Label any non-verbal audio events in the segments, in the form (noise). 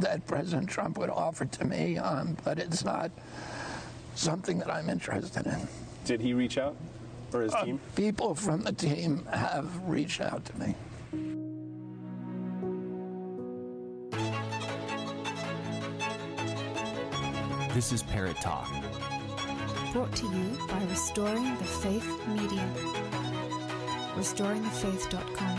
that President Trump would offer to me, um, but it's not something that I'm interested in. Did he reach out or his Uh, team? people from the team have reached out to me. This is Parrot Talk. Brought to you by Restoring the Faith Media. RestoringTheFaith.com.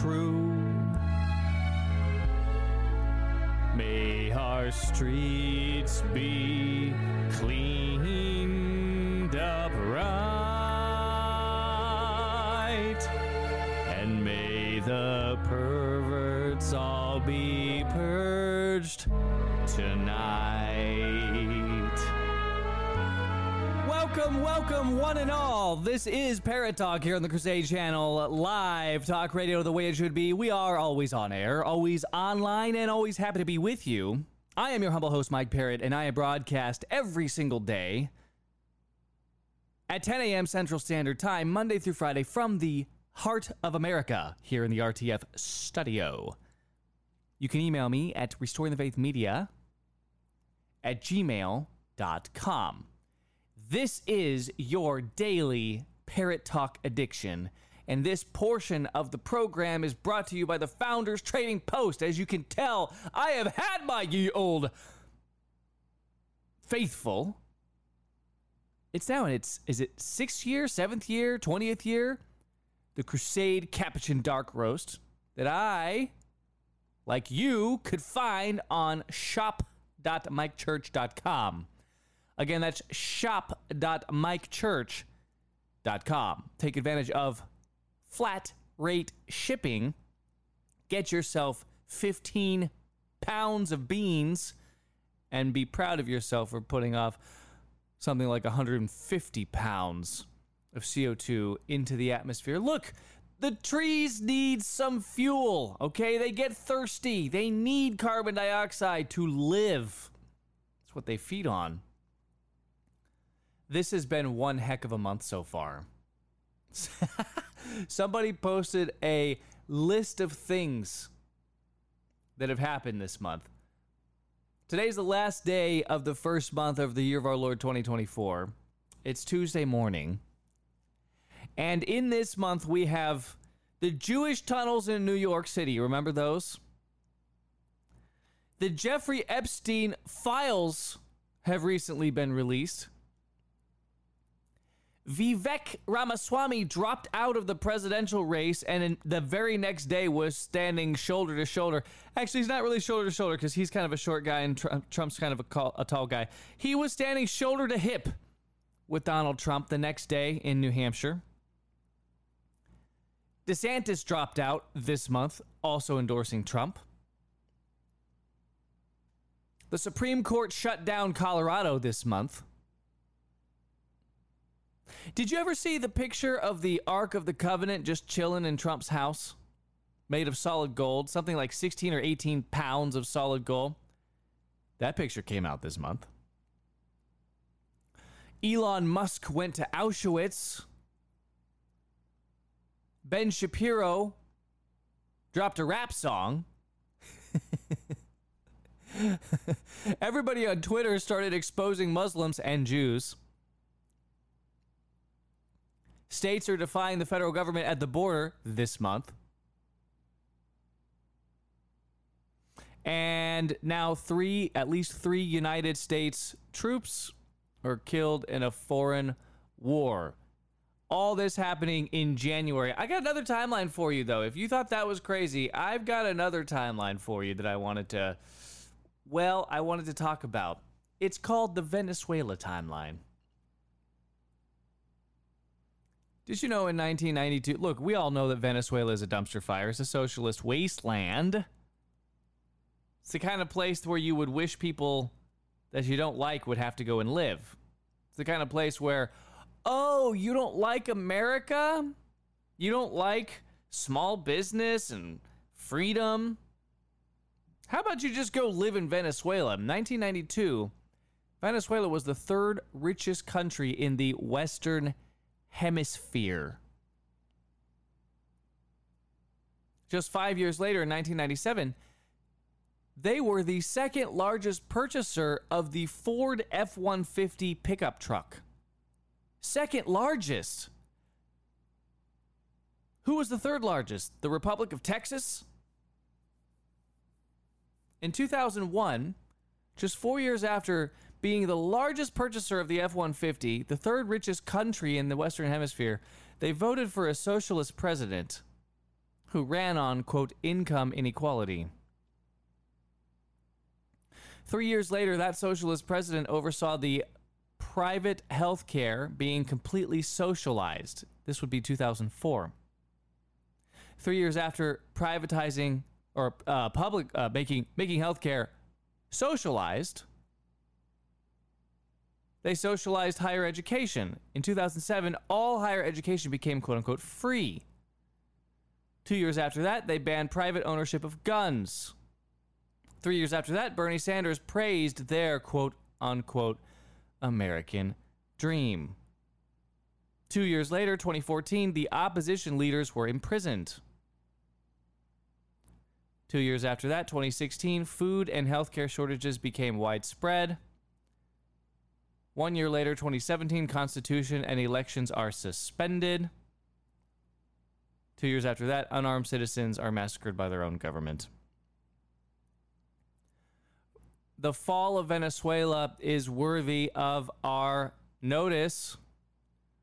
true. May our streets be cleaned up right. And may the perverts all be purged tonight. Welcome, welcome, one and all. This is Parrot Talk here on the Crusade Channel, live talk radio the way it should be. We are always on air, always online, and always happy to be with you. I am your humble host, Mike Parrott, and I broadcast every single day at 10 a.m. Central Standard Time, Monday through Friday, from the heart of America here in the RTF studio. You can email me at restoringthefaithmedia at gmail.com. This is your daily Parrot Talk addiction, and this portion of the program is brought to you by the Founders Trading Post. As you can tell, I have had my ye old faithful. It's now in its is it sixth year, seventh year, twentieth year? The Crusade Capuchin Dark Roast that I, like you, could find on shop.mikechurch.com. Again, that's shop.mikechurch.com. Take advantage of flat rate shipping. Get yourself 15 pounds of beans and be proud of yourself for putting off something like 150 pounds of CO2 into the atmosphere. Look, the trees need some fuel, okay? They get thirsty. They need carbon dioxide to live. That's what they feed on. This has been one heck of a month so far. (laughs) Somebody posted a list of things that have happened this month. Today's the last day of the first month of the year of our Lord 2024. It's Tuesday morning. And in this month, we have the Jewish tunnels in New York City. Remember those? The Jeffrey Epstein files have recently been released. Vivek Ramaswamy dropped out of the presidential race and the very next day was standing shoulder to shoulder. Actually, he's not really shoulder to shoulder because he's kind of a short guy and Tr- Trump's kind of a, call, a tall guy. He was standing shoulder to hip with Donald Trump the next day in New Hampshire. DeSantis dropped out this month, also endorsing Trump. The Supreme Court shut down Colorado this month. Did you ever see the picture of the Ark of the Covenant just chilling in Trump's house? Made of solid gold, something like 16 or 18 pounds of solid gold. That picture came out this month. Elon Musk went to Auschwitz. Ben Shapiro dropped a rap song. (laughs) Everybody on Twitter started exposing Muslims and Jews. States are defying the federal government at the border this month. And now three, at least three United States troops are killed in a foreign war. All this happening in January. I got another timeline for you, though. If you thought that was crazy, I've got another timeline for you that I wanted to, well, I wanted to talk about. It's called the Venezuela timeline. Did you know in 1992? Look, we all know that Venezuela is a dumpster fire, it's a socialist wasteland. It's the kind of place where you would wish people that you don't like would have to go and live. It's the kind of place where, oh, you don't like America? You don't like small business and freedom? How about you just go live in Venezuela? In 1992, Venezuela was the third richest country in the Western Hemisphere. Just five years later, in 1997, they were the second largest purchaser of the Ford F 150 pickup truck. Second largest. Who was the third largest? The Republic of Texas? In 2001, just four years after being the largest purchaser of the F 150, the third richest country in the Western Hemisphere, they voted for a socialist president who ran on, quote, income inequality. Three years later, that socialist president oversaw the private health care being completely socialized. This would be 2004. Three years after privatizing or uh, public uh, making making healthcare socialized, they socialized higher education. In 2007, all higher education became quote unquote free. Two years after that, they banned private ownership of guns. Three years after that, Bernie Sanders praised their quote unquote American dream. Two years later, 2014, the opposition leaders were imprisoned. Two years after that, 2016, food and healthcare shortages became widespread. One year later, 2017, Constitution and elections are suspended. Two years after that, unarmed citizens are massacred by their own government. The fall of Venezuela is worthy of our notice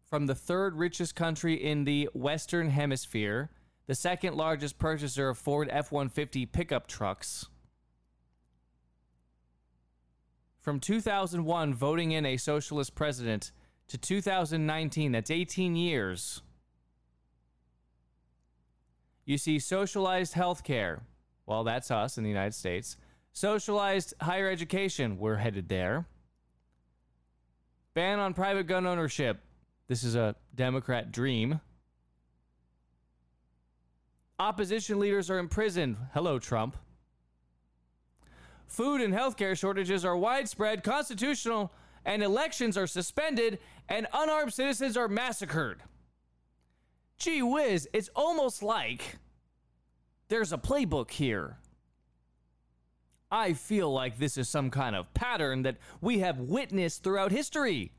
from the third richest country in the Western Hemisphere, the second largest purchaser of Ford F 150 pickup trucks. From 2001, voting in a socialist president, to 2019, that's 18 years. You see socialized health care. Well, that's us in the United States. Socialized higher education. We're headed there. Ban on private gun ownership. This is a Democrat dream. Opposition leaders are imprisoned. Hello, Trump. Food and healthcare shortages are widespread, constitutional, and elections are suspended, and unarmed citizens are massacred. Gee whiz, it's almost like there's a playbook here. I feel like this is some kind of pattern that we have witnessed throughout history.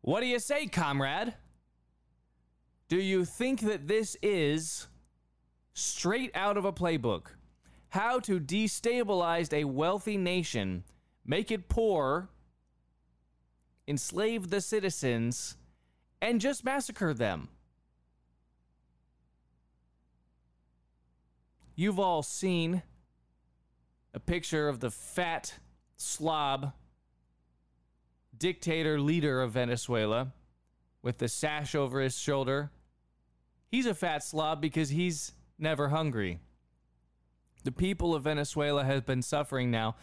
What do you say, comrade? Do you think that this is straight out of a playbook. How to destabilize a wealthy nation, make it poor, enslave the citizens, and just massacre them. You've all seen a picture of the fat slob dictator leader of Venezuela with the sash over his shoulder. He's a fat slob because he's never hungry. The people of Venezuela have been suffering now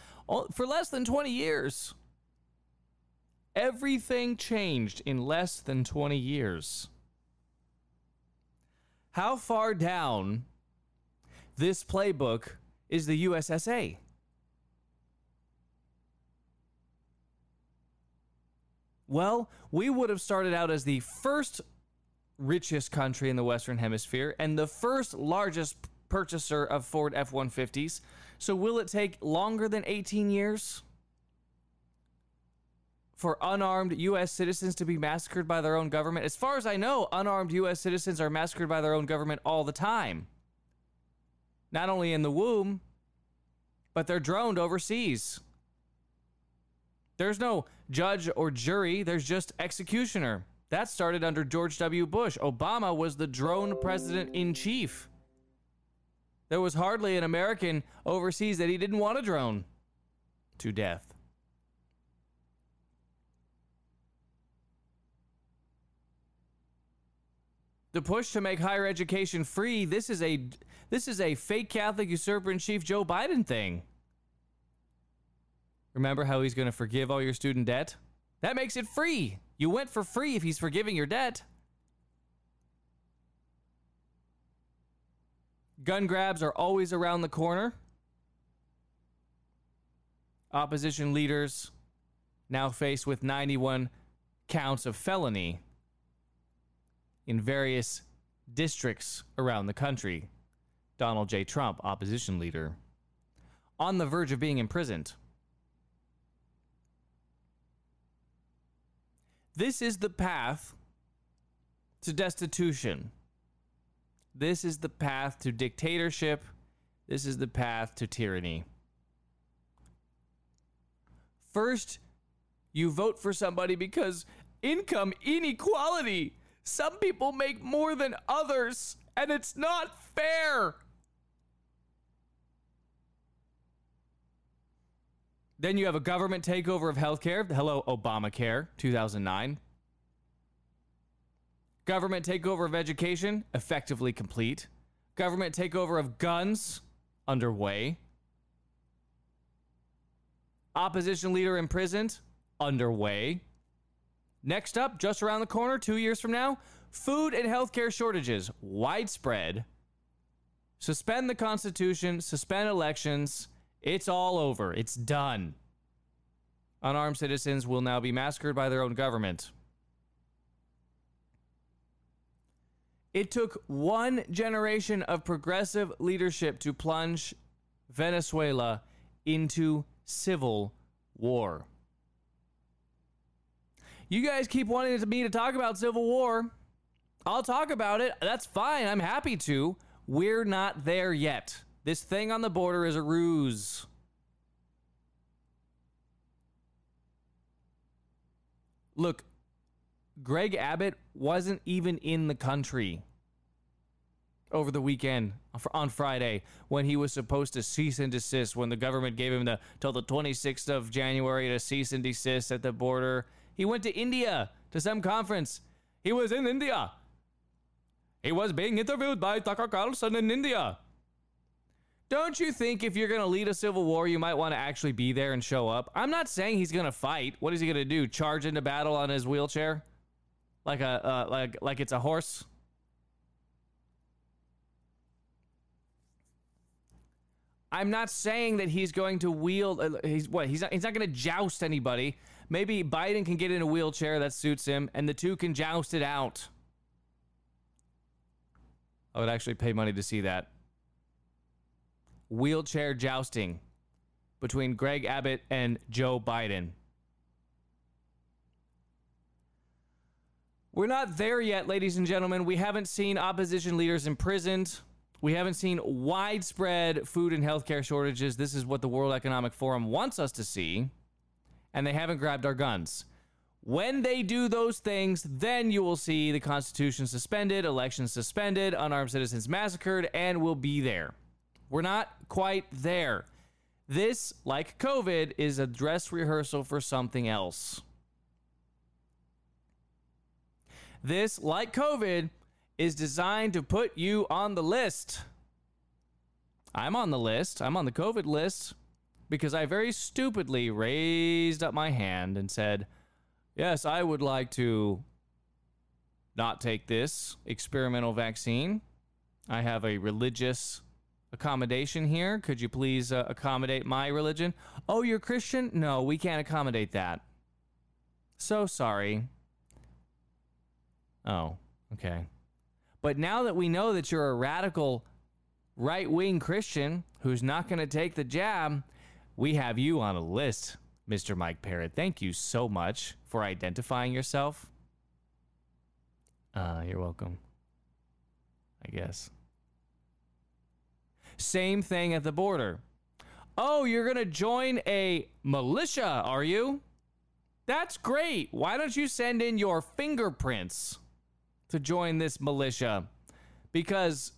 for less than 20 years. Everything changed in less than 20 years. How far down this playbook is the USSA? Well, we would have started out as the first richest country in the Western Hemisphere and the first largest purchaser of Ford F 150s. So, will it take longer than 18 years for unarmed U.S. citizens to be massacred by their own government? As far as I know, unarmed U.S. citizens are massacred by their own government all the time. Not only in the womb, but they're droned overseas. There's no judge or jury, there's just executioner. That started under George W. Bush. Obama was the drone president in chief. There was hardly an American overseas that he didn't want to drone to death. The push to make higher education free, this is a this is a fake Catholic usurper in chief Joe Biden thing. Remember how he's going to forgive all your student debt? That makes it free. You went for free if he's forgiving your debt. Gun grabs are always around the corner. Opposition leaders now faced with 91 counts of felony in various districts around the country. Donald J. Trump, opposition leader, on the verge of being imprisoned. This is the path to destitution. This is the path to dictatorship. This is the path to tyranny. First, you vote for somebody because income inequality. Some people make more than others, and it's not fair. Then you have a government takeover of healthcare. Hello, Obamacare, 2009. Government takeover of education, effectively complete. Government takeover of guns, underway. Opposition leader imprisoned, underway. Next up, just around the corner, two years from now, food and healthcare shortages, widespread. Suspend the Constitution, suspend elections it's all over. It's done. Unarmed citizens will now be massacred by their own government. It took one generation of progressive leadership to plunge Venezuela into civil war. You guys keep wanting me to talk about civil war. I'll talk about it. That's fine. I'm happy to. We're not there yet. This thing on the border is a ruse. Look, Greg Abbott wasn't even in the country over the weekend on Friday when he was supposed to cease and desist when the government gave him the till the 26th of January to cease and desist at the border. He went to India to some conference. He was in India. He was being interviewed by Tucker Carlson in India. Don't you think if you're going to lead a civil war, you might want to actually be there and show up? I'm not saying he's going to fight. What is he going to do? Charge into battle on his wheelchair, like a uh, like like it's a horse? I'm not saying that he's going to wield. Uh, he's what? He's not. He's not going to joust anybody. Maybe Biden can get in a wheelchair that suits him, and the two can joust it out. I would actually pay money to see that wheelchair jousting between Greg Abbott and Joe Biden. We're not there yet, ladies and gentlemen. We haven't seen opposition leaders imprisoned. We haven't seen widespread food and healthcare shortages. This is what the World Economic Forum wants us to see. And they haven't grabbed our guns. When they do those things, then you will see the Constitution suspended, elections suspended, unarmed citizens massacred, and we'll be there. We're not quite there. This, like COVID, is a dress rehearsal for something else. This, like COVID, is designed to put you on the list. I'm on the list. I'm on the COVID list because I very stupidly raised up my hand and said, Yes, I would like to not take this experimental vaccine. I have a religious accommodation here. Could you please uh, accommodate my religion? Oh, you're Christian? No, we can't accommodate that. So sorry. Oh, okay. But now that we know that you're a radical right wing Christian who's not going to take the jab, we have you on a list. Mr. Mike Parrott. Thank you so much for identifying yourself. Uh, you're welcome. I guess. Same thing at the border. Oh, you're going to join a militia, are you? That's great. Why don't you send in your fingerprints to join this militia? Because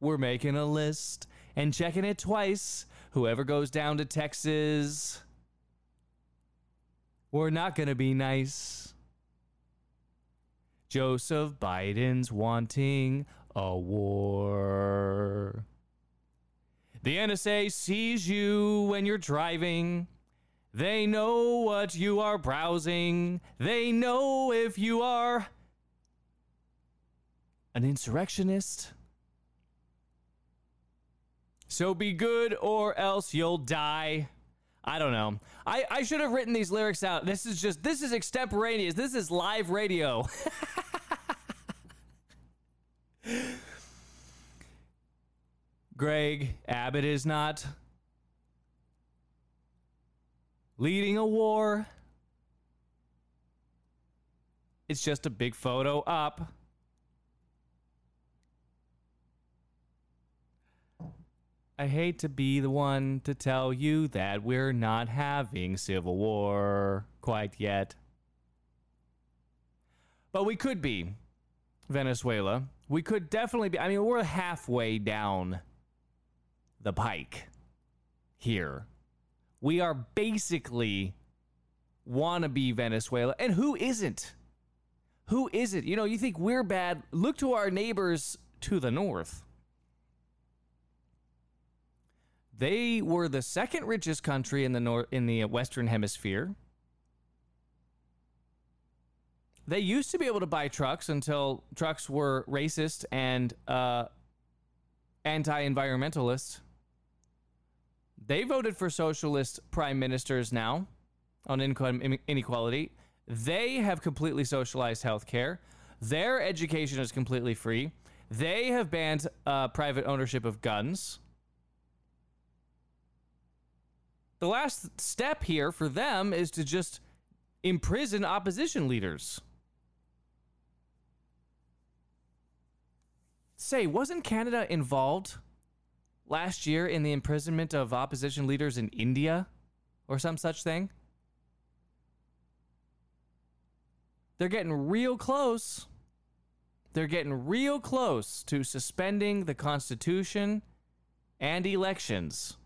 we're making a list and checking it twice. Whoever goes down to Texas, we're not going to be nice. Joseph Biden's wanting a war. The NSA sees you when you're driving. They know what you are browsing. They know if you are an insurrectionist. So be good or else you'll die. I don't know. I, I should have written these lyrics out. This is just, this is extemporaneous. This is live radio. (laughs) Greg Abbott is not leading a war. It's just a big photo up. I hate to be the one to tell you that we're not having civil war quite yet. But we could be, Venezuela. We could definitely be. I mean, we're halfway down the pike here. We are basically wannabe Venezuela. And who isn't? Who isn't? You know, you think we're bad. Look to our neighbors to the north. They were the second richest country in the north in the western hemisphere. They used to be able to buy trucks until trucks were racist and uh, anti-environmentalist. They voted for socialist prime ministers now on income inequality. They have completely socialized healthcare. Their education is completely free. They have banned uh, private ownership of guns. The last step here for them is to just imprison opposition leaders. Say, wasn't Canada involved last year in the imprisonment of opposition leaders in India or some such thing? They're getting real close. They're getting real close to suspending the Constitution and elections.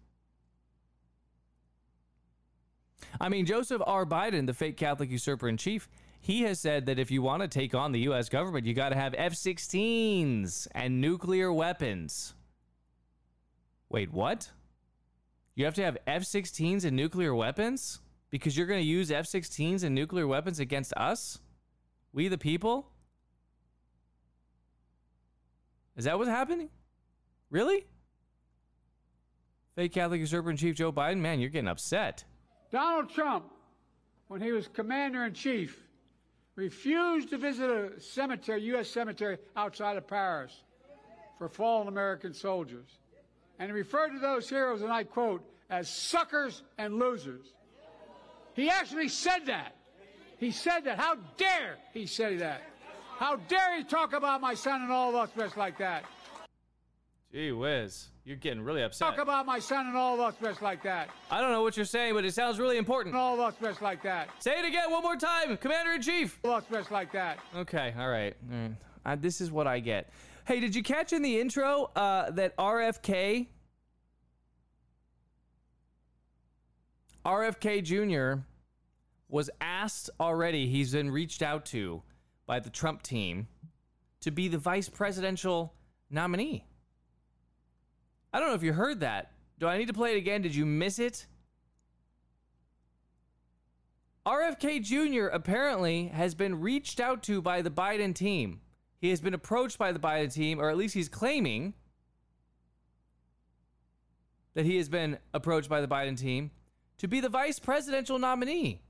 I mean, Joseph R. Biden, the fake Catholic usurper in chief, he has said that if you want to take on the U.S. government, you got to have F 16s and nuclear weapons. Wait, what? You have to have F 16s and nuclear weapons? Because you're going to use F 16s and nuclear weapons against us? We the people? Is that what's happening? Really? Fake Catholic usurper in chief Joe Biden? Man, you're getting upset. Donald Trump, when he was commander in chief, refused to visit a cemetery, U.S. cemetery outside of Paris for fallen American soldiers. And he referred to those heroes, and I quote, as suckers and losers. He actually said that. He said that. How dare he say that? How dare he talk about my son and all of us like that? Gee whiz. You're getting really upset. Talk about my son and all of us best like that. I don't know what you're saying, but it sounds really important. And all of us best like that. Say it again one more time, Commander in Chief. All of us best like that. Okay, all right. All right. Uh, this is what I get. Hey, did you catch in the intro uh, that RFK, RFK Jr. was asked already? He's been reached out to by the Trump team to be the vice presidential nominee. I don't know if you heard that. Do I need to play it again? Did you miss it? RFK Jr. apparently has been reached out to by the Biden team. He has been approached by the Biden team, or at least he's claiming that he has been approached by the Biden team to be the vice presidential nominee.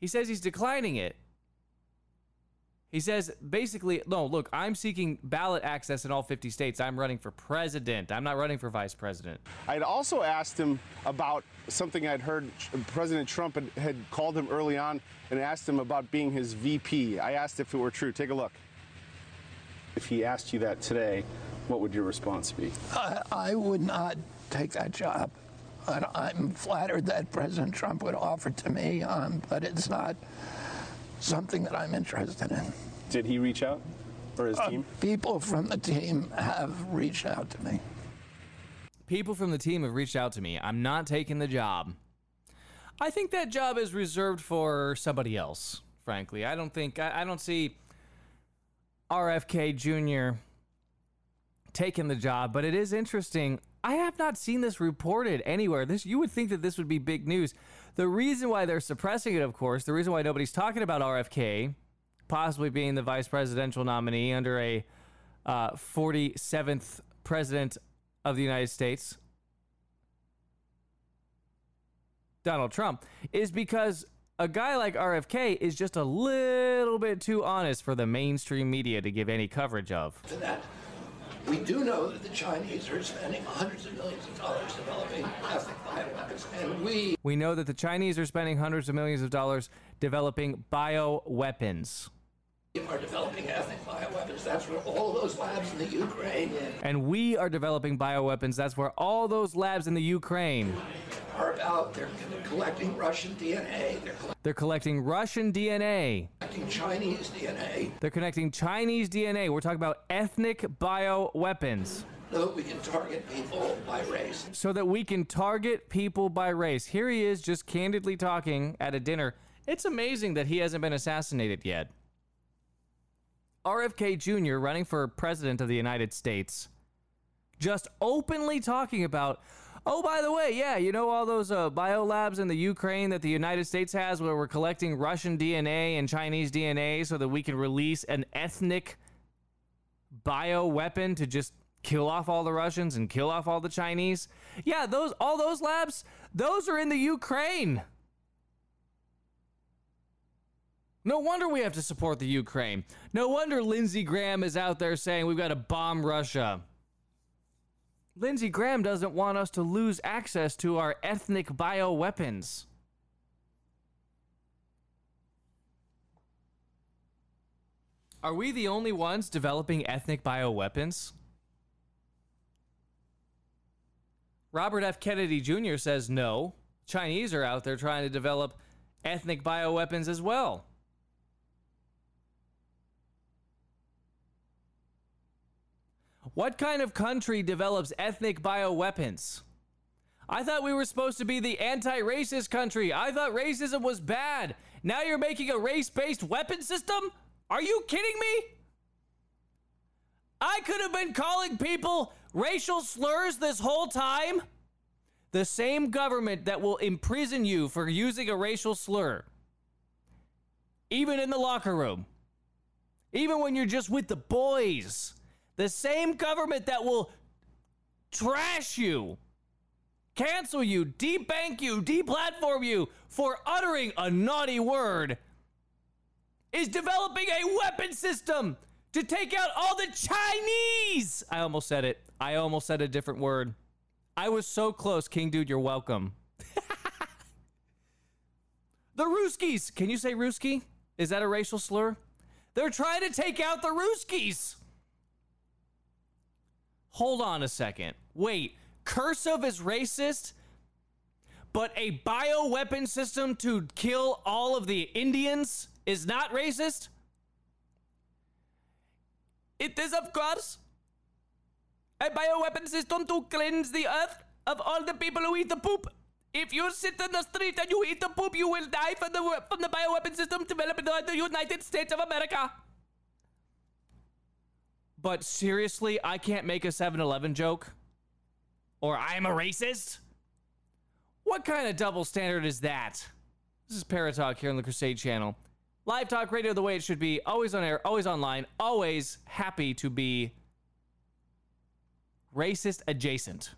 He says he's declining it. He says basically, no, look, I'm seeking ballot access in all 50 states. I'm running for president. I'm not running for vice president. I'd also asked him about something I'd heard President Trump had, had called him early on and asked him about being his VP. I asked if it were true. Take a look. If he asked you that today, what would your response be? I, I would not take that job. I, I'm flattered that President Trump would offer it to me, um, but it's not something that I'm interested in. Did he reach out? Or his uh, team? People from the team have reached out to me. People from the team have reached out to me. I'm not taking the job. I think that job is reserved for somebody else, frankly. I don't think, I, I don't see RFK Jr. taking the job, but it is interesting. I have not seen this reported anywhere. This you would think that this would be big news. The reason why they're suppressing it, of course, the reason why nobody's talking about RFK possibly being the vice presidential nominee under a uh, 47th president of the United States, Donald Trump, is because a guy like RFK is just a little bit too honest for the mainstream media to give any coverage of. We do know that the Chinese are spending hundreds of millions of dollars developing ethnic bioweapons, and we We know that the Chinese are spending hundreds of millions of dollars developing bioweapons. We are developing ethnic bioweapons. That's where all those labs in the Ukraine And we are developing bioweapons. That's where all those labs in the Ukraine, They're collecting Russian DNA. They're they're collecting Russian DNA. collecting Chinese DNA. They're connecting Chinese DNA. We're talking about ethnic bioweapons So that we can target people by race. so that we can target people by race. Here he is just candidly talking at a dinner. It's amazing that he hasn't been assassinated yet. RFK Jr. running for president of the United States, just openly talking about, oh, by the way, yeah, you know all those uh, biolabs in the Ukraine that the United States has where we're collecting Russian DNA and Chinese DNA so that we can release an ethnic bioweapon to just kill off all the Russians and kill off all the Chinese? Yeah, those all those labs, those are in the Ukraine. No wonder we have to support the Ukraine. No wonder Lindsey Graham is out there saying we've got to bomb Russia. Lindsey Graham doesn't want us to lose access to our ethnic bioweapons. Are we the only ones developing ethnic bioweapons? Robert F. Kennedy Jr. says no. Chinese are out there trying to develop ethnic bioweapons as well. What kind of country develops ethnic bioweapons? I thought we were supposed to be the anti racist country. I thought racism was bad. Now you're making a race based weapon system? Are you kidding me? I could have been calling people racial slurs this whole time. The same government that will imprison you for using a racial slur, even in the locker room, even when you're just with the boys, the same government that will trash you, cancel you, debank you, deplatform you for uttering a naughty word is developing a weapon system to take out all the Chinese. I almost said it. I almost said a different word. I was so close, King Dude. You're welcome. (laughs) the Ruskies. Can you say Ruski? Is that a racial slur? They're trying to take out the Ruskies. Hold on a second. Wait, cursive is racist, but a bioweapon system to kill all of the Indians is not racist? It is, of course, a bioweapon system to cleanse the earth of all the people who eat the poop. If you sit in the street and you eat the poop, you will die from the, from the bioweapon system developed in the United States of America. But seriously, I can't make a 7 Eleven joke? Or I'm a racist? What kind of double standard is that? This is Parrot Talk here on the Crusade channel. Live talk radio the way it should be, always on air, always online, always happy to be racist adjacent.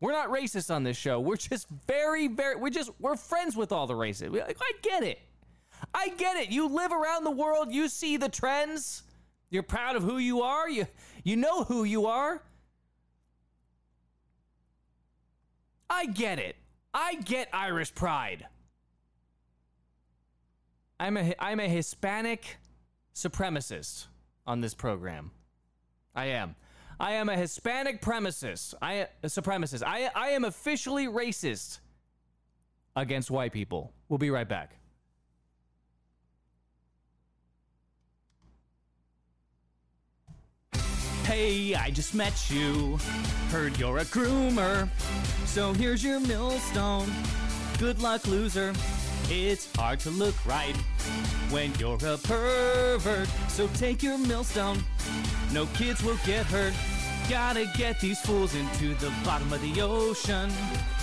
We're not racist on this show. We're just very, very, we're just, we're friends with all the races. I get it. I get it. You live around the world, you see the trends. You're proud of who you are. You you know who you are. I get it. I get Irish pride. I'm a I'm a Hispanic supremacist on this program. I am. I am a Hispanic premicist. I a supremacist. I I am officially racist against white people. We'll be right back. Hey, I just met you. Heard you're a groomer. So here's your millstone. Good luck, loser. It's hard to look right when you're a pervert. So take your millstone. No kids will get hurt. Gotta get these fools into the bottom of the ocean.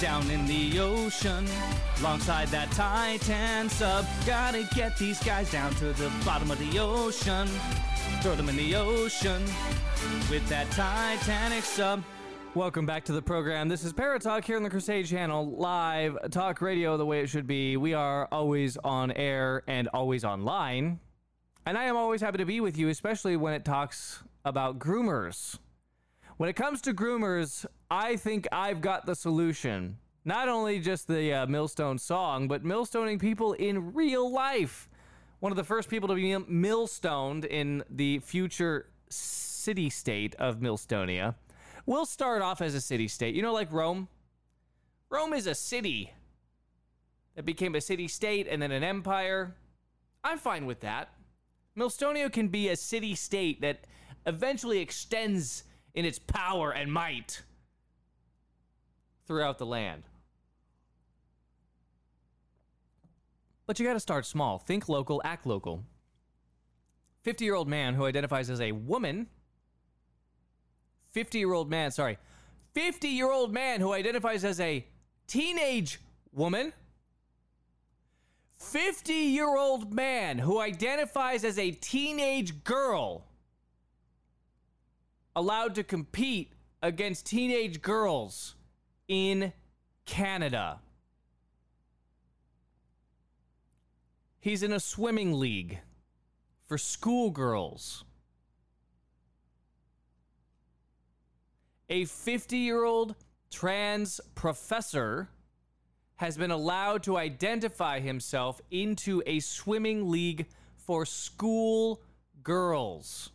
Down in the ocean. Alongside that Titan sub. Gotta get these guys down to the bottom of the ocean. Throw them in the ocean with that Titanic sub. Welcome back to the program. This is Parrot Talk here on the Crusade Channel, live talk radio the way it should be. We are always on air and always online. And I am always happy to be with you, especially when it talks about groomers. When it comes to groomers, I think I've got the solution. Not only just the uh, Millstone song, but millstoning people in real life. One of the first people to be millstoned in the future city state of Millstonia We'll start off as a city state. You know, like Rome? Rome is a city that became a city state and then an empire. I'm fine with that. Millstonia can be a city state that eventually extends in its power and might throughout the land. But you got to start small. Think local, act local. 50 year old man who identifies as a woman 50 year old man, sorry, 50 year old man who identifies as a teenage woman. 50 year old man who identifies as a teenage girl allowed to compete against teenage girls in Canada. He's in a swimming league for schoolgirls. a 50 year old trans professor has been allowed to identify himself into a swimming league for school girls.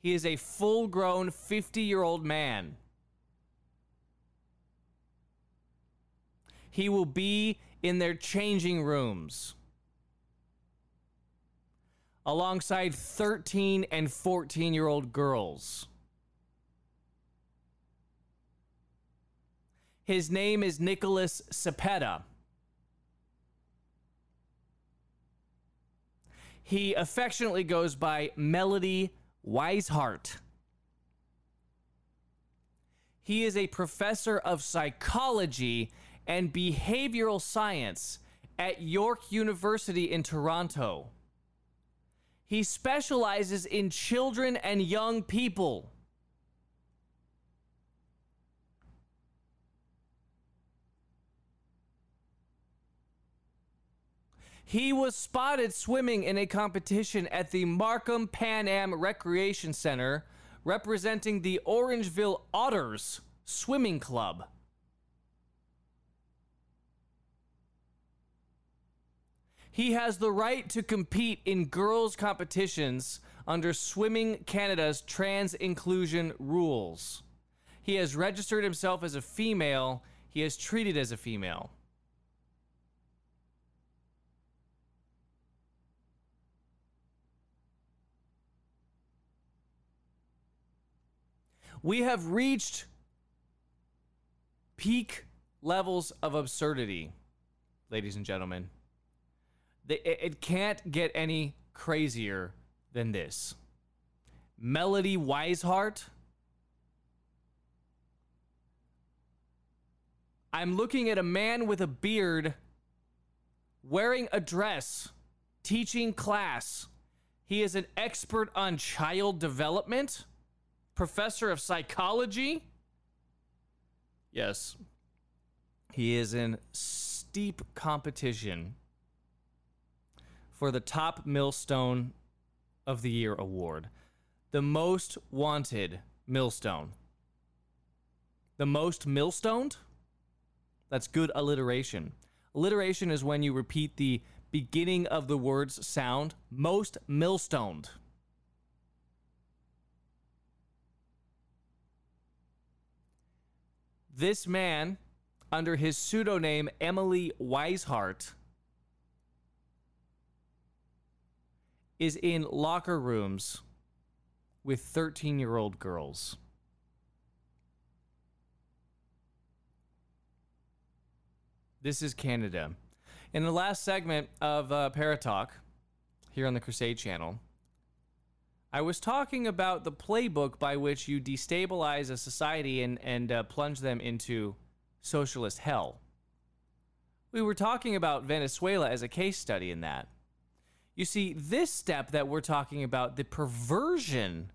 He is a full grown 50 year old man. He will be in their changing rooms alongside 13 and 14 year old girls. His name is Nicholas Cepeda. He affectionately goes by Melody Wiseheart. He is a professor of psychology and behavioral science at York University in Toronto. He specializes in children and young people. He was spotted swimming in a competition at the Markham Pan Am Recreation Center representing the Orangeville Otters Swimming Club. He has the right to compete in girls' competitions under Swimming Canada's trans inclusion rules. He has registered himself as a female. He is treated as a female. We have reached peak levels of absurdity, ladies and gentlemen. It can't get any crazier than this. Melody Wiseheart. I'm looking at a man with a beard wearing a dress, teaching class. He is an expert on child development, professor of psychology. Yes. He is in steep competition for the top millstone of the year award. The most wanted millstone. The most millstoned? That's good alliteration. Alliteration is when you repeat the beginning of the word's sound. Most millstoned. This man, under his pseudonym Emily Wiseheart, is in locker rooms with 13 year old girls. This is Canada. In the last segment of uh, Parrot Talk here on the Crusade channel, I was talking about the playbook by which you destabilize a society and, and uh, plunge them into socialist hell. We were talking about Venezuela as a case study in that. You see, this step that we're talking about, the perversion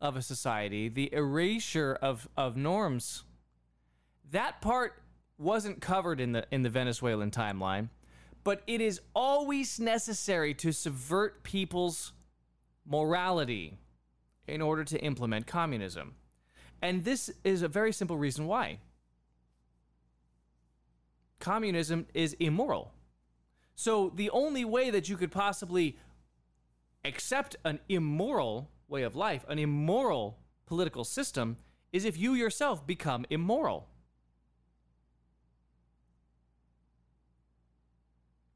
of a society, the erasure of, of norms, that part wasn't covered in the in the Venezuelan timeline, but it is always necessary to subvert people's morality in order to implement communism. And this is a very simple reason why. Communism is immoral. So the only way that you could possibly accept an immoral way of life, an immoral political system, is if you yourself become immoral.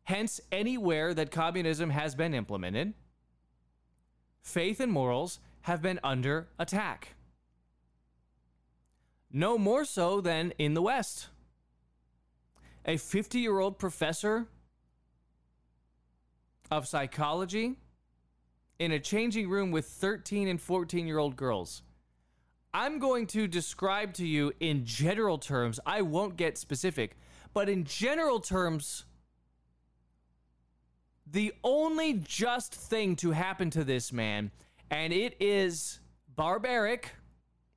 Hence, anywhere that communism has been implemented, faith and morals have been under attack. No more so than in the West. A 50 year old professor of psychology in a changing room with 13 and 14 year old girls. I'm going to describe to you in general terms, I won't get specific, but in general terms, the only just thing to happen to this man, and it is barbaric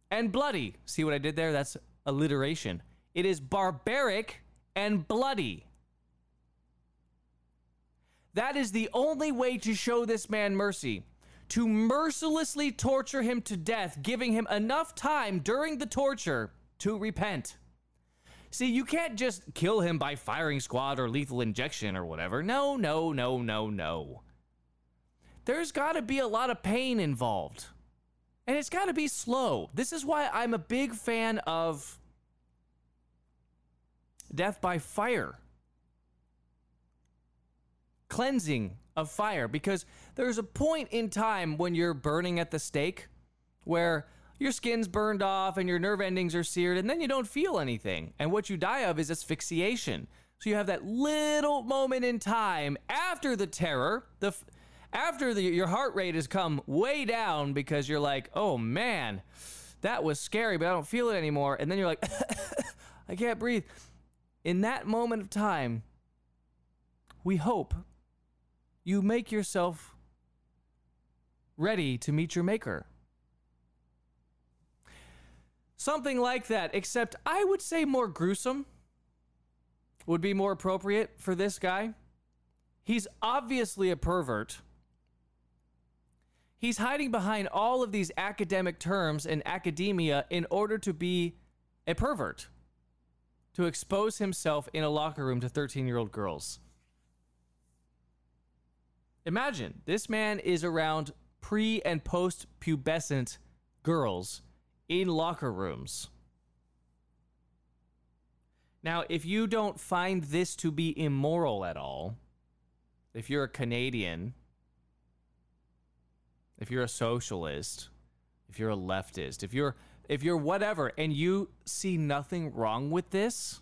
and bloody. See what I did there? That's alliteration. It is barbaric and bloody. That is the only way to show this man mercy. To mercilessly torture him to death, giving him enough time during the torture to repent. See, you can't just kill him by firing squad or lethal injection or whatever. No, no, no, no, no. There's got to be a lot of pain involved. And it's got to be slow. This is why I'm a big fan of death by fire. Cleansing of fire. Because there's a point in time when you're burning at the stake where your skin's burned off and your nerve endings are seared, and then you don't feel anything. And what you die of is asphyxiation. So you have that little moment in time after the terror, the after the, your heart rate has come way down because you're like, oh man, that was scary, but I don't feel it anymore. And then you're like, (laughs) I can't breathe. In that moment of time, we hope you make yourself ready to meet your maker. Something like that, except I would say more gruesome would be more appropriate for this guy. He's obviously a pervert. He's hiding behind all of these academic terms in academia in order to be a pervert, to expose himself in a locker room to 13 year old girls. Imagine this man is around pre and post pubescent girls in locker rooms. Now, if you don't find this to be immoral at all, if you're a Canadian, if you're a socialist, if you're a leftist, if you're if you're whatever and you see nothing wrong with this,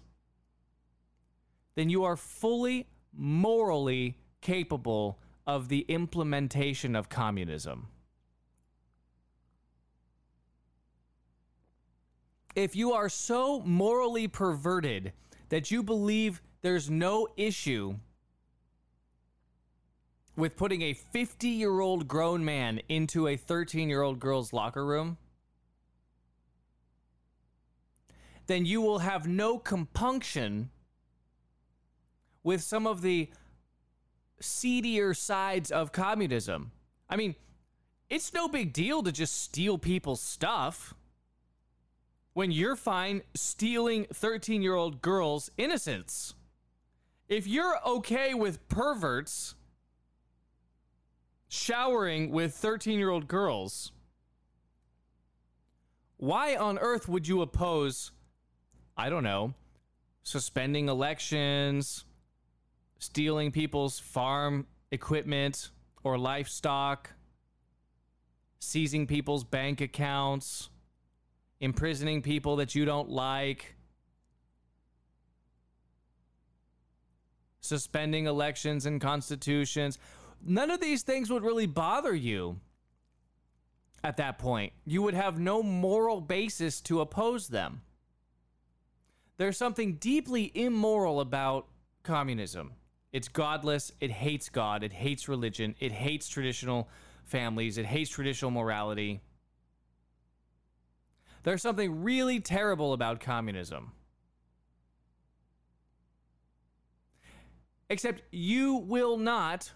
then you are fully morally capable of the implementation of communism. if you are so morally perverted that you believe there's no issue with putting a 50 year old grown man into a 13 year old girl's locker room, then you will have no compunction with some of the seedier sides of communism. I mean, it's no big deal to just steal people's stuff when you're fine stealing 13 year old girls' innocence. If you're okay with perverts showering with 13 year old girls, why on earth would you oppose, I don't know, suspending elections, stealing people's farm equipment or livestock, seizing people's bank accounts, imprisoning people that you don't like, suspending elections and constitutions. None of these things would really bother you at that point. You would have no moral basis to oppose them. There's something deeply immoral about communism. It's godless, it hates God, it hates religion, it hates traditional families, it hates traditional morality. There's something really terrible about communism. Except you will not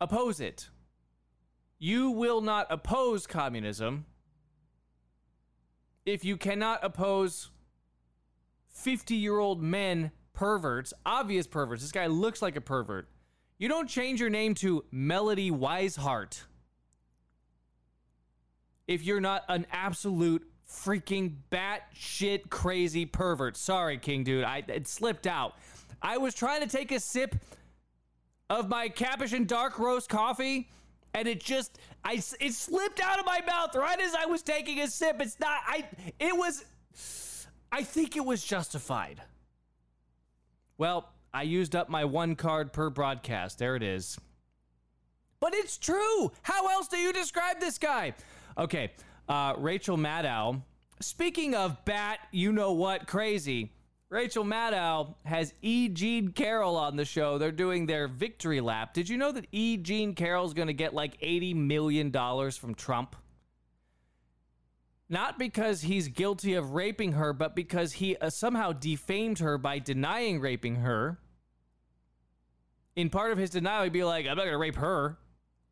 oppose it. You will not oppose communism if you cannot oppose 50 year old men perverts, obvious perverts. This guy looks like a pervert. You don't change your name to Melody Wiseheart if you're not an absolute freaking batshit crazy pervert. Sorry, King Dude. I it slipped out. I was trying to take a sip of my Capuchin dark roast coffee and it just I it slipped out of my mouth right as I was taking a sip. It's not I it was I think it was justified. Well, I used up my one card per broadcast. There it is. But it's true. How else do you describe this guy? Okay, uh, Rachel Maddow. Speaking of bat, you know what, crazy. Rachel Maddow has E. Jean Carroll on the show. They're doing their victory lap. Did you know that E. Jean Carroll's going to get like $80 million from Trump? Not because he's guilty of raping her, but because he uh, somehow defamed her by denying raping her. In part of his denial, he'd be like, I'm not going to rape her.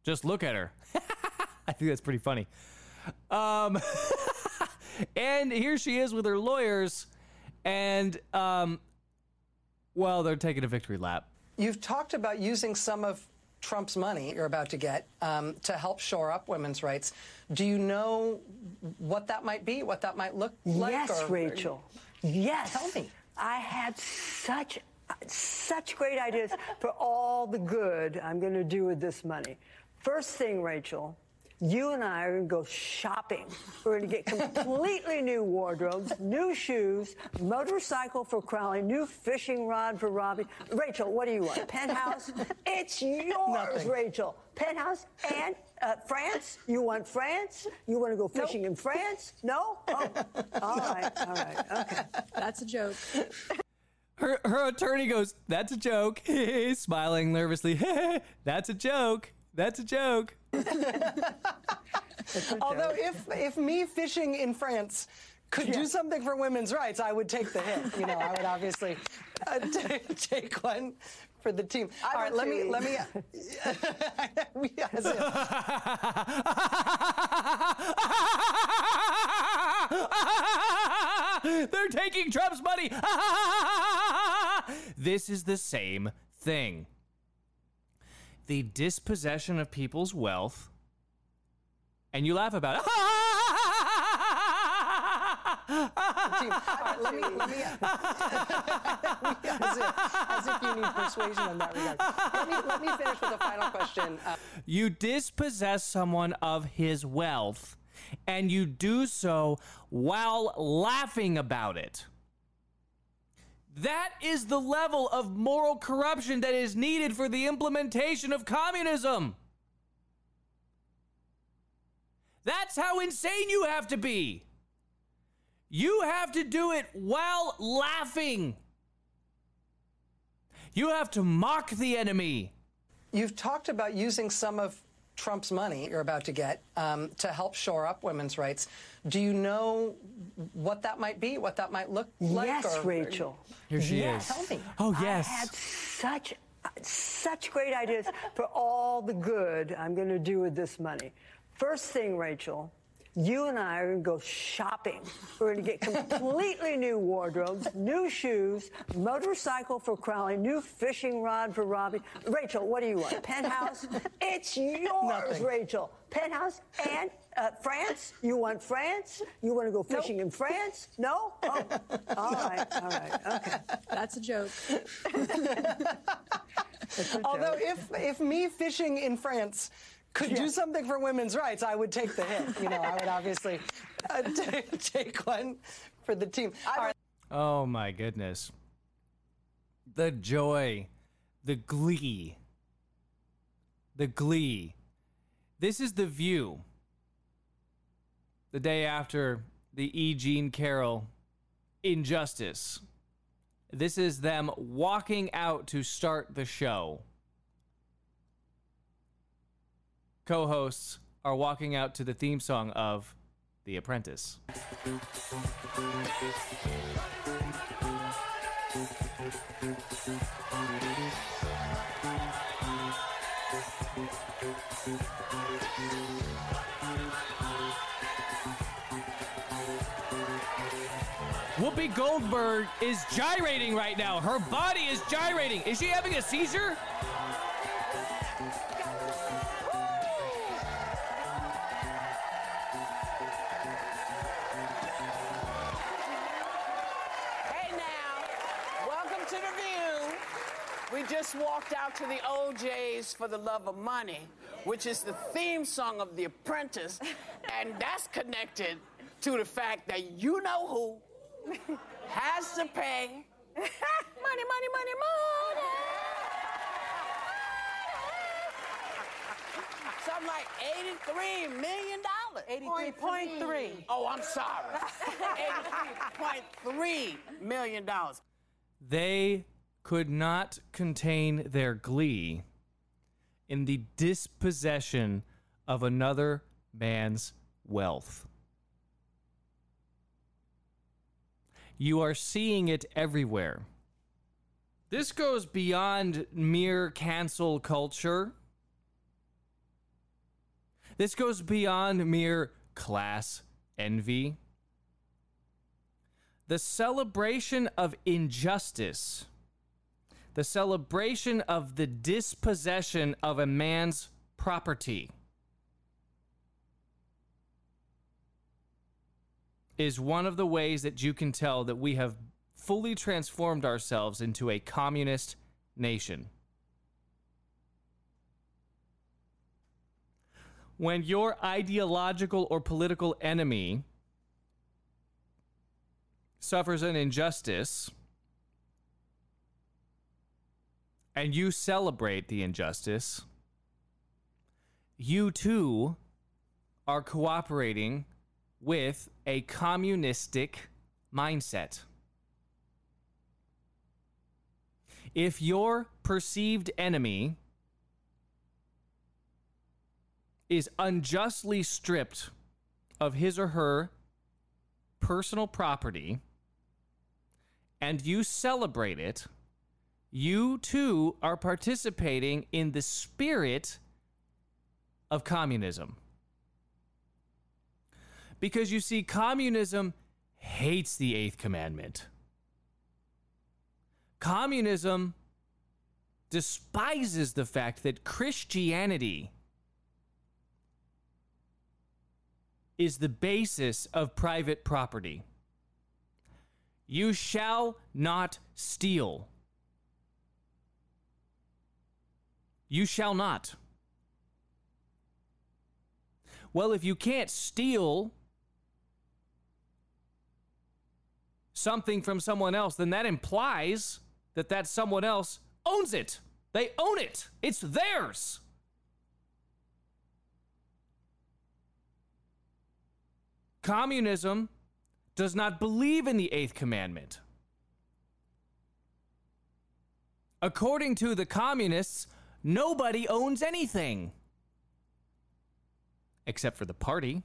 Just look at her. (laughs) I think that's pretty funny. Um, (laughs) and here she is with her lawyers, and um, well, they're taking a victory lap. You've talked about using some of Trump's money you're about to get um, to help shore up women's rights. Do you know what that might be? What that might look like? Yes, or- Rachel. Yes. Tell me. I had such such great ideas for all the good I'm going to do with this money. First thing, Rachel, you and I are going to go shopping. We're going to get completely (laughs) new wardrobes, new shoes, motorcycle for Crowley, new fishing rod for Robbie. Rachel, what do you want? Penthouse? (laughs) It's yours, Nothing. Rachel. Penthouse and uh, France? You want France? You want to go fishing in France? No? Oh, (laughs) all right, all right, okay. That's a joke. Her her attorney goes, "That's a joke," smiling nervously. "That's a joke. That's a joke." Although, if if me fishing in France could do something for women's rights, I would take the hit. You know, I would obviously uh, take, (laughs) take one for the team. I All right, let me let me. (laughs) we, as (laughs) if- They're taking Trump's money. this is the same thing. The dispossession of people's wealth, and you laugh about it. Let me let me. as, if, as if you need persuasion in that regard. Let me let me finish with a final question. Uh, You dispossess someone of his wealth, and you do so while laughing about it. That is the level of moral corruption that is needed for the implementation of communism. That's how insane you have to be. You have to do it while laughing. You have to mock the enemy. You've talked about using some of Trump's money you're about to get um, to help shore up women's rights. Do you know what that might be? What that might look like? Yes, or- Rachel. Here she Yes. is. Tell me. Oh, yes. I had such such great ideas for all the good I'm going to do with this money. First thing, Rachel, you and I are going to go shopping. We're going to get completely new wardrobes, new shoes, motorcycle for Crowley, new fishing rod for Robbie. Rachel, what do you want? Penthouse? It's yours, Nothing. Rachel. Penthouse and uh, France? You want France? You want to go fishing in France? No? Oh, all right, all right, okay. That's a joke. (laughs) Although, if if me fishing in France could do something for women's rights, I would take the hit. You know, I would obviously uh, (laughs) take, take one for the team. All right. Oh my goodness. The joy, the glee. The glee. This is the view. The day after the E. Jean Carroll injustice. This is them walking out to start the show. Co hosts are walking out to the theme song of The Apprentice. Whoopi Goldberg is gyrating right now. Her body is gyrating. Is she having a seizure? Just walked out to the O'Jays for the love of money, which is the theme song of The Apprentice, (laughs) and that's connected to the fact that you know who has to pay (laughs) money, money, money, money. (laughs) Something like $83 million. 83.3. Oh, I'm sorry. $83.3 million. They could not contain their glee in the dispossession of another man's wealth. You are seeing it everywhere. This goes beyond mere cancel culture. This goes beyond mere class envy. The celebration of injustice, the celebration of the dispossession of a man's property, is one of the ways that you can tell that we have fully transformed ourselves into a communist nation. When your ideological or political enemy suffers an injustice and you celebrate the injustice, you too are cooperating with a communistic mindset. If your perceived enemy is unjustly stripped of his or her personal property and you celebrate it, you too are participating in the spirit of communism. Because you see, communism hates the eighth commandment. Communism despises the fact that Christianity is the basis of private property. You shall not steal. You shall not. Well, if you can't steal something from someone else, then that implies that that someone else owns it. They own it. It's theirs. Communism does not believe in the eighth commandment. According to the communists, nobody owns anything. except for the party.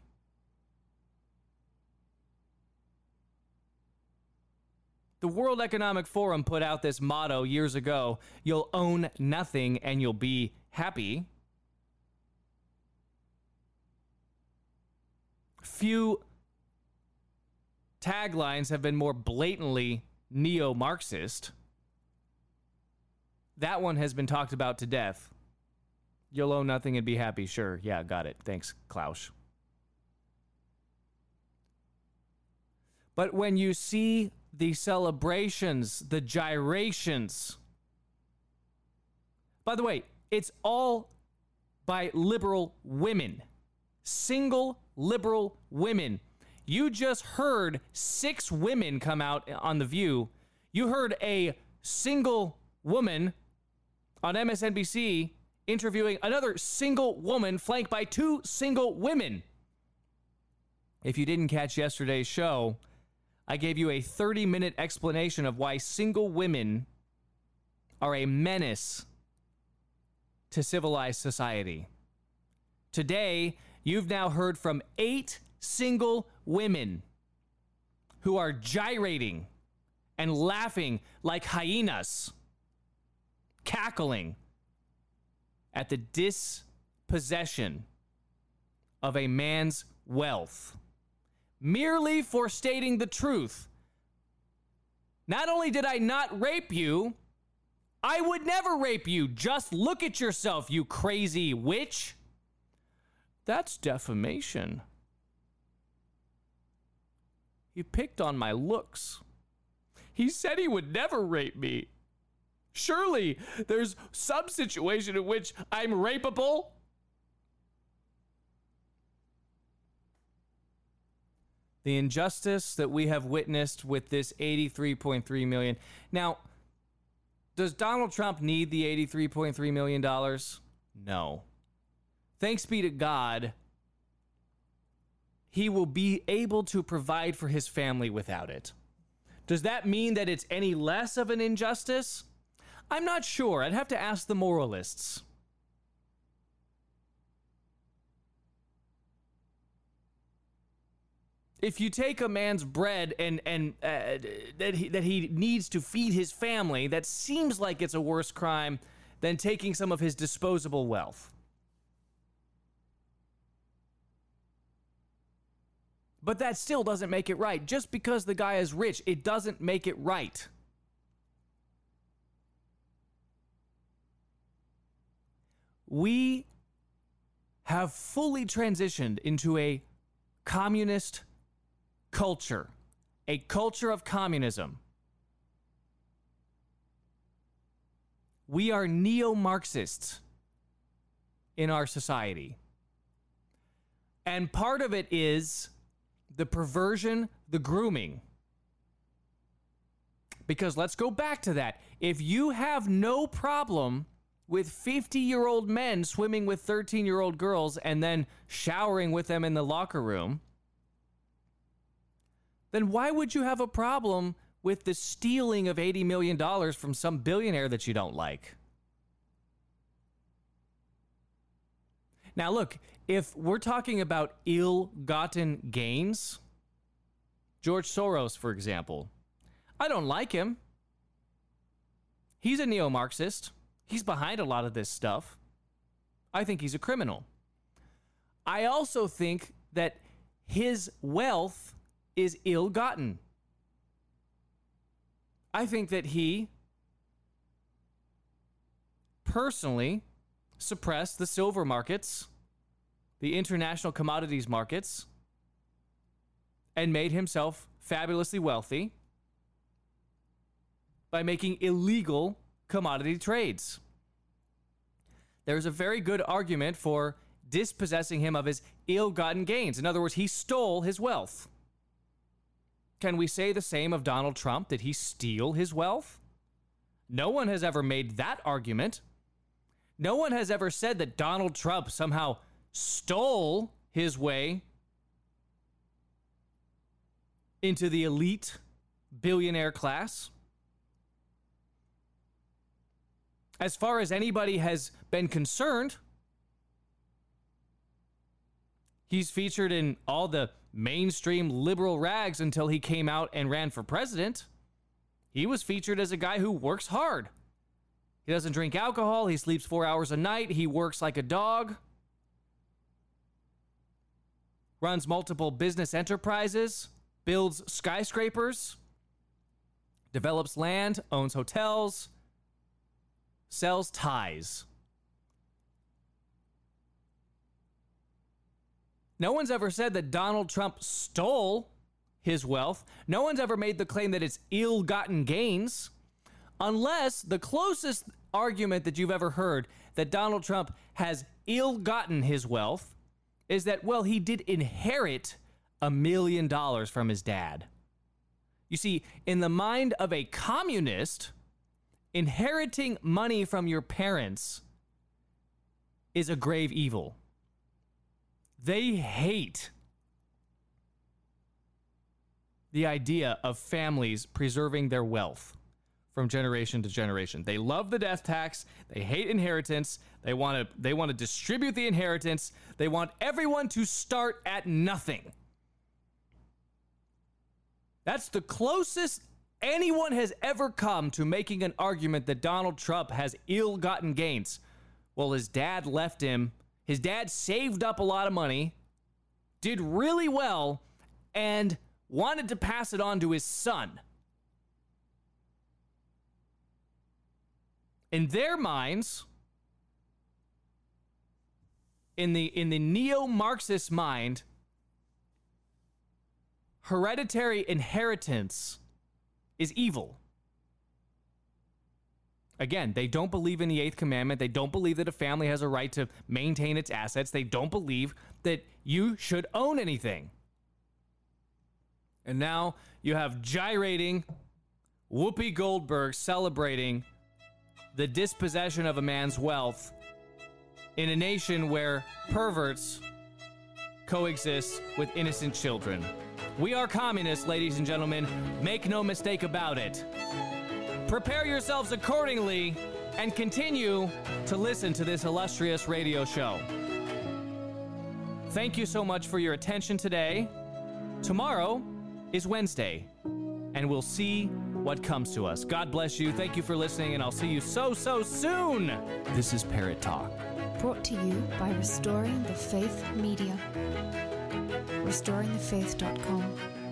The World Economic Forum put out this motto years ago you'll own nothing and you'll be happy. Few taglines have been more blatantly neo Marxist. That one has been talked about to death. You'll own nothing and be happy. Sure. Yeah, got it. Thanks, Klaus. But when you see the celebrations, the gyrations, by the way, it's all by liberal women, single liberal women. You just heard six women come out on The View. You heard a single woman on MSNBC interviewing another single woman flanked by two single women. If you didn't catch yesterday's show, I gave you a 30 minute explanation of why single women are a menace to civilized society. Today, you've now heard from eight single women who are gyrating and laughing like hyenas, cackling at the dispossession of a man's wealth merely for stating the truth. Not only did I not rape you, I would never rape you. Just look at yourself, you crazy witch. That's defamation. He picked on my looks. He said he would never rape me. Surely there's some situation in which I'm rapeable. The injustice that we have witnessed with this 83.3 million. Now, does Donald Trump need the 83.3 million dollars? No. Thanks be to God, he will be able to provide for his family without it. Does that mean that it's any less of an injustice? I'm not sure. I'd have to ask the moralists. If you take a man's bread and and uh, that he, that he needs to feed his family, that seems like it's a worse crime than taking some of his disposable wealth. But that still doesn't make it right. Just because the guy is rich, it doesn't make it right. We have fully transitioned into a communist culture, a culture of communism. We are neo Marxists in our society. And part of it is the perversion, the grooming. Because let's go back to that. If you have no problem with 50 year old men swimming with 13 year old girls and then showering with them in the locker room, then why would you have a problem with the stealing of $80 million from some billionaire that you don't like? Now, look, if we're talking about ill gotten gains, George Soros, for example, I don't like him. He's a neo Marxist. He's behind a lot of this stuff. I think he's a criminal. I also think that his wealth is ill gotten. I think that he personally suppressed the silver markets, the international commodities markets, and made himself fabulously wealthy by making illegal commodity trades. There's a very good argument for dispossessing him of his ill gotten gains. In other words, he stole his wealth. Can we say the same of Donald Trump? Did he steal his wealth? No one has ever made that argument. No one has ever said that Donald Trump somehow stole his way into the elite billionaire class. As far as anybody has been concerned, He's featured in all the mainstream liberal rags until he came out and ran for president. He was featured as a guy who works hard. He doesn't drink alcohol. He sleeps four hours a night. He works like a dog. Runs multiple business enterprises. Builds skyscrapers. Develops land. Owns hotels. Sells ties. No one's ever said that Donald Trump stole his wealth. No one's ever made the claim that it's ill gotten gains, unless the closest argument that you've ever heard that Donald Trump has ill gotten his wealth is that, well, he did inherit a million dollars from his dad. You see, in the mind of a communist, inheriting money from your parents is a grave evil. They hate the idea of families preserving their wealth from generation to generation. They love the death tax, they hate inheritance, they want to they want to distribute the inheritance, they want everyone to start at nothing. That's the closest anyone has ever come to making an argument that Donald Trump has ill-gotten gains. Well, his dad left him. His dad saved up a lot of money, did really well, and wanted to pass it on to his son. In their minds, in the in the neo-Marxist mind, hereditary inheritance is evil. Again, they don't believe in the eighth commandment. They don't believe that a family has a right to maintain its assets. They don't believe that you should own anything. And now you have gyrating Whoopi Goldberg celebrating the dispossession of a man's wealth in a nation where perverts coexist with innocent children. We are communists, ladies and gentlemen. Make no mistake about it. Prepare yourselves accordingly and continue to listen to this illustrious radio show. Thank you so much for your attention today. Tomorrow is Wednesday, and we'll see what comes to us. God bless you. Thank you for listening, and I'll see you so, so soon. This is Parrot Talk. Brought to you by Restoring the Faith Media. RestoringTheFaith.com.